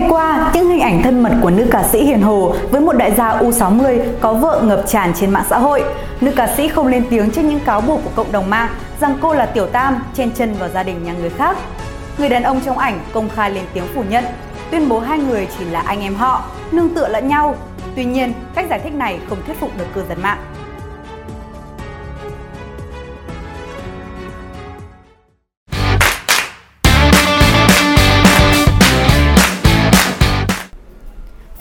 ngày qua, những hình ảnh thân mật của nữ ca sĩ Hiền Hồ với một đại gia U60 có vợ ngập tràn trên mạng xã hội. Nữ ca sĩ không lên tiếng trước những cáo buộc của cộng đồng mạng rằng cô là tiểu tam chen chân vào gia đình nhà người khác. Người đàn ông trong ảnh công khai lên tiếng phủ nhận, tuyên bố hai người chỉ là anh em họ, nương tựa lẫn nhau. Tuy nhiên, cách giải thích này không thuyết phục được cư dân mạng.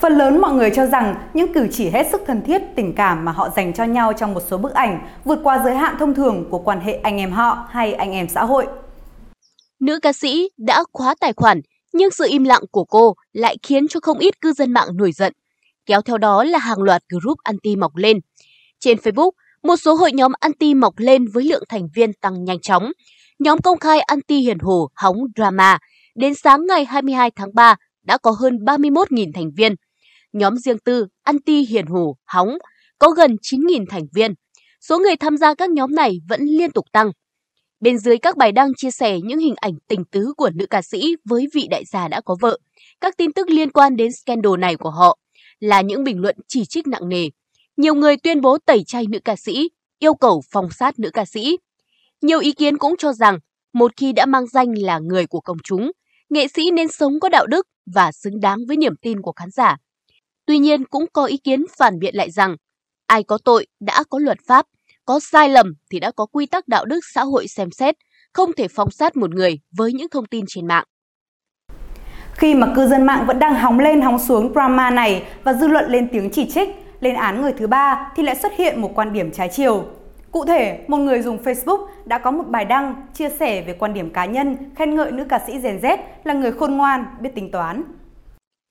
Phần lớn mọi người cho rằng những cử chỉ hết sức thân thiết, tình cảm mà họ dành cho nhau trong một số bức ảnh vượt qua giới hạn thông thường của quan hệ anh em họ hay anh em xã hội. Nữ ca sĩ đã khóa tài khoản, nhưng sự im lặng của cô lại khiến cho không ít cư dân mạng nổi giận. Kéo theo đó là hàng loạt group anti mọc lên. Trên Facebook, một số hội nhóm anti mọc lên với lượng thành viên tăng nhanh chóng. Nhóm công khai anti hiền hồ hóng drama. Đến sáng ngày 22 tháng 3 đã có hơn 31.000 thành viên – nhóm riêng tư anti hiền hù hóng có gần 9.000 thành viên. Số người tham gia các nhóm này vẫn liên tục tăng. Bên dưới các bài đăng chia sẻ những hình ảnh tình tứ của nữ ca sĩ với vị đại gia đã có vợ, các tin tức liên quan đến scandal này của họ là những bình luận chỉ trích nặng nề. Nhiều người tuyên bố tẩy chay nữ ca sĩ, yêu cầu phòng sát nữ ca sĩ. Nhiều ý kiến cũng cho rằng một khi đã mang danh là người của công chúng, nghệ sĩ nên sống có đạo đức và xứng đáng với niềm tin của khán giả. Tuy nhiên cũng có ý kiến phản biện lại rằng ai có tội đã có luật pháp, có sai lầm thì đã có quy tắc đạo đức xã hội xem xét, không thể phóng sát một người với những thông tin trên mạng. Khi mà cư dân mạng vẫn đang hóng lên hóng xuống drama này và dư luận lên tiếng chỉ trích, lên án người thứ ba thì lại xuất hiện một quan điểm trái chiều. Cụ thể, một người dùng Facebook đã có một bài đăng chia sẻ về quan điểm cá nhân khen ngợi nữ ca sĩ Gen Z là người khôn ngoan, biết tính toán.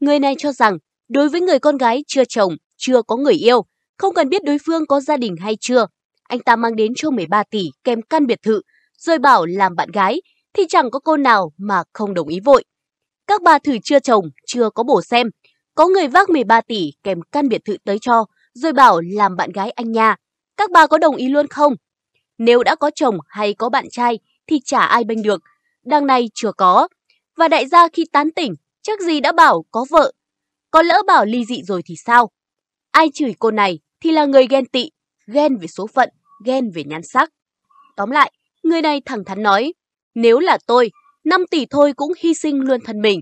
Người này cho rằng Đối với người con gái chưa chồng, chưa có người yêu, không cần biết đối phương có gia đình hay chưa, anh ta mang đến cho 13 tỷ kèm căn biệt thự, rồi bảo làm bạn gái, thì chẳng có cô nào mà không đồng ý vội. Các bà thử chưa chồng, chưa có bổ xem, có người vác 13 tỷ kèm căn biệt thự tới cho, rồi bảo làm bạn gái anh nha. Các bà có đồng ý luôn không? Nếu đã có chồng hay có bạn trai thì chả ai bênh được, đằng này chưa có. Và đại gia khi tán tỉnh, chắc gì đã bảo có vợ có lỡ bảo ly dị rồi thì sao? Ai chửi cô này thì là người ghen tị, ghen về số phận, ghen về nhan sắc. Tóm lại, người này thẳng thắn nói, nếu là tôi, 5 tỷ thôi cũng hy sinh luôn thân mình.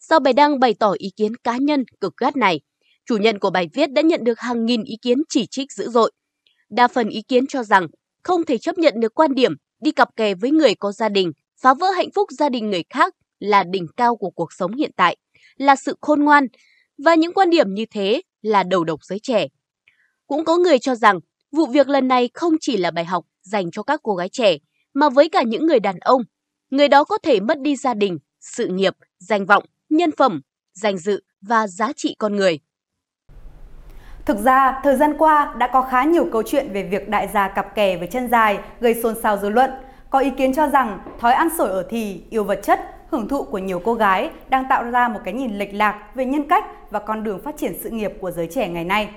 Sau bài đăng bày tỏ ý kiến cá nhân cực gắt này, chủ nhân của bài viết đã nhận được hàng nghìn ý kiến chỉ trích dữ dội. Đa phần ý kiến cho rằng không thể chấp nhận được quan điểm đi cặp kè với người có gia đình, phá vỡ hạnh phúc gia đình người khác là đỉnh cao của cuộc sống hiện tại, là sự khôn ngoan, và những quan điểm như thế là đầu độc giới trẻ. Cũng có người cho rằng vụ việc lần này không chỉ là bài học dành cho các cô gái trẻ, mà với cả những người đàn ông. Người đó có thể mất đi gia đình, sự nghiệp, danh vọng, nhân phẩm, danh dự và giá trị con người. Thực ra, thời gian qua đã có khá nhiều câu chuyện về việc đại gia cặp kè với chân dài gây xôn xao dư luận. Có ý kiến cho rằng thói ăn sổi ở thì, yêu vật chất hưởng thụ của nhiều cô gái đang tạo ra một cái nhìn lệch lạc về nhân cách và con đường phát triển sự nghiệp của giới trẻ ngày nay.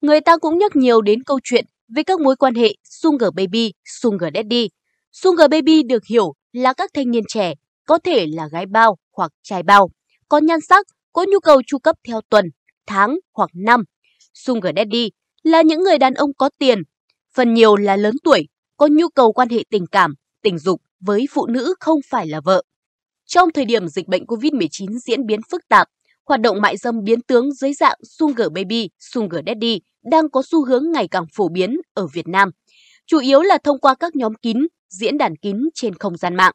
Người ta cũng nhắc nhiều đến câu chuyện về các mối quan hệ Sugar Baby, Sugar Daddy. Sugar Baby được hiểu là các thanh niên trẻ, có thể là gái bao hoặc trai bao, có nhan sắc, có nhu cầu chu cấp theo tuần, tháng hoặc năm. Sugar Daddy là những người đàn ông có tiền, phần nhiều là lớn tuổi, có nhu cầu quan hệ tình cảm, tình dục với phụ nữ không phải là vợ. Trong thời điểm dịch bệnh COVID-19 diễn biến phức tạp, hoạt động mại dâm biến tướng dưới dạng Sugar Baby, Sugar Daddy đang có xu hướng ngày càng phổ biến ở Việt Nam, chủ yếu là thông qua các nhóm kín, diễn đàn kín trên không gian mạng,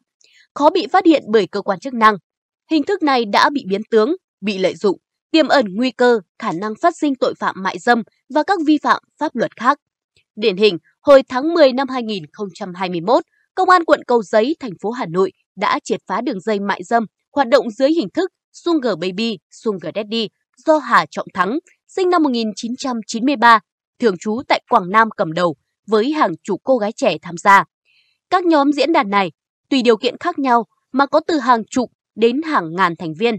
khó bị phát hiện bởi cơ quan chức năng. Hình thức này đã bị biến tướng, bị lợi dụng, tiềm ẩn nguy cơ khả năng phát sinh tội phạm mại dâm và các vi phạm pháp luật khác. Điển hình, hồi tháng 10 năm 2021, Công an quận Cầu Giấy, thành phố Hà Nội đã triệt phá đường dây mại dâm hoạt động dưới hình thức Sugar Baby, Sugar Daddy do Hà Trọng Thắng, sinh năm 1993, thường trú tại Quảng Nam cầm đầu với hàng chục cô gái trẻ tham gia. Các nhóm diễn đàn này tùy điều kiện khác nhau mà có từ hàng chục đến hàng ngàn thành viên.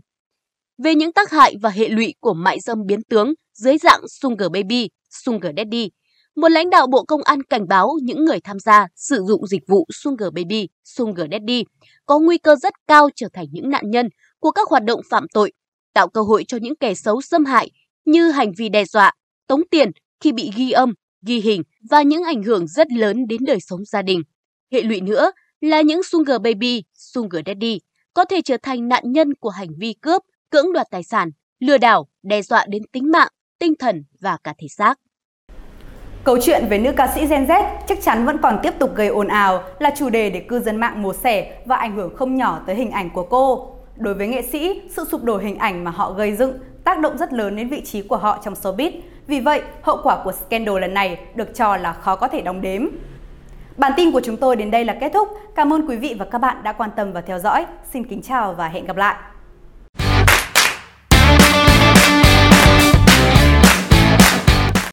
Về những tác hại và hệ lụy của mại dâm biến tướng dưới dạng Sugar Baby, Sugar Daddy, một lãnh đạo Bộ Công an cảnh báo những người tham gia sử dụng dịch vụ Sugar Baby, Sugar Daddy có nguy cơ rất cao trở thành những nạn nhân của các hoạt động phạm tội, tạo cơ hội cho những kẻ xấu xâm hại như hành vi đe dọa, tống tiền khi bị ghi âm, ghi hình và những ảnh hưởng rất lớn đến đời sống gia đình. Hệ lụy nữa là những sugar baby, sugar daddy có thể trở thành nạn nhân của hành vi cướp, cưỡng đoạt tài sản, lừa đảo, đe dọa đến tính mạng, tinh thần và cả thể xác. Câu chuyện về nữ ca sĩ Gen Z chắc chắn vẫn còn tiếp tục gây ồn ào, là chủ đề để cư dân mạng mổ xẻ và ảnh hưởng không nhỏ tới hình ảnh của cô. Đối với nghệ sĩ, sự sụp đổ hình ảnh mà họ gây dựng tác động rất lớn đến vị trí của họ trong showbiz. Vì vậy, hậu quả của scandal lần này được cho là khó có thể đong đếm. Bản tin của chúng tôi đến đây là kết thúc. Cảm ơn quý vị và các bạn đã quan tâm và theo dõi. Xin kính chào và hẹn gặp lại.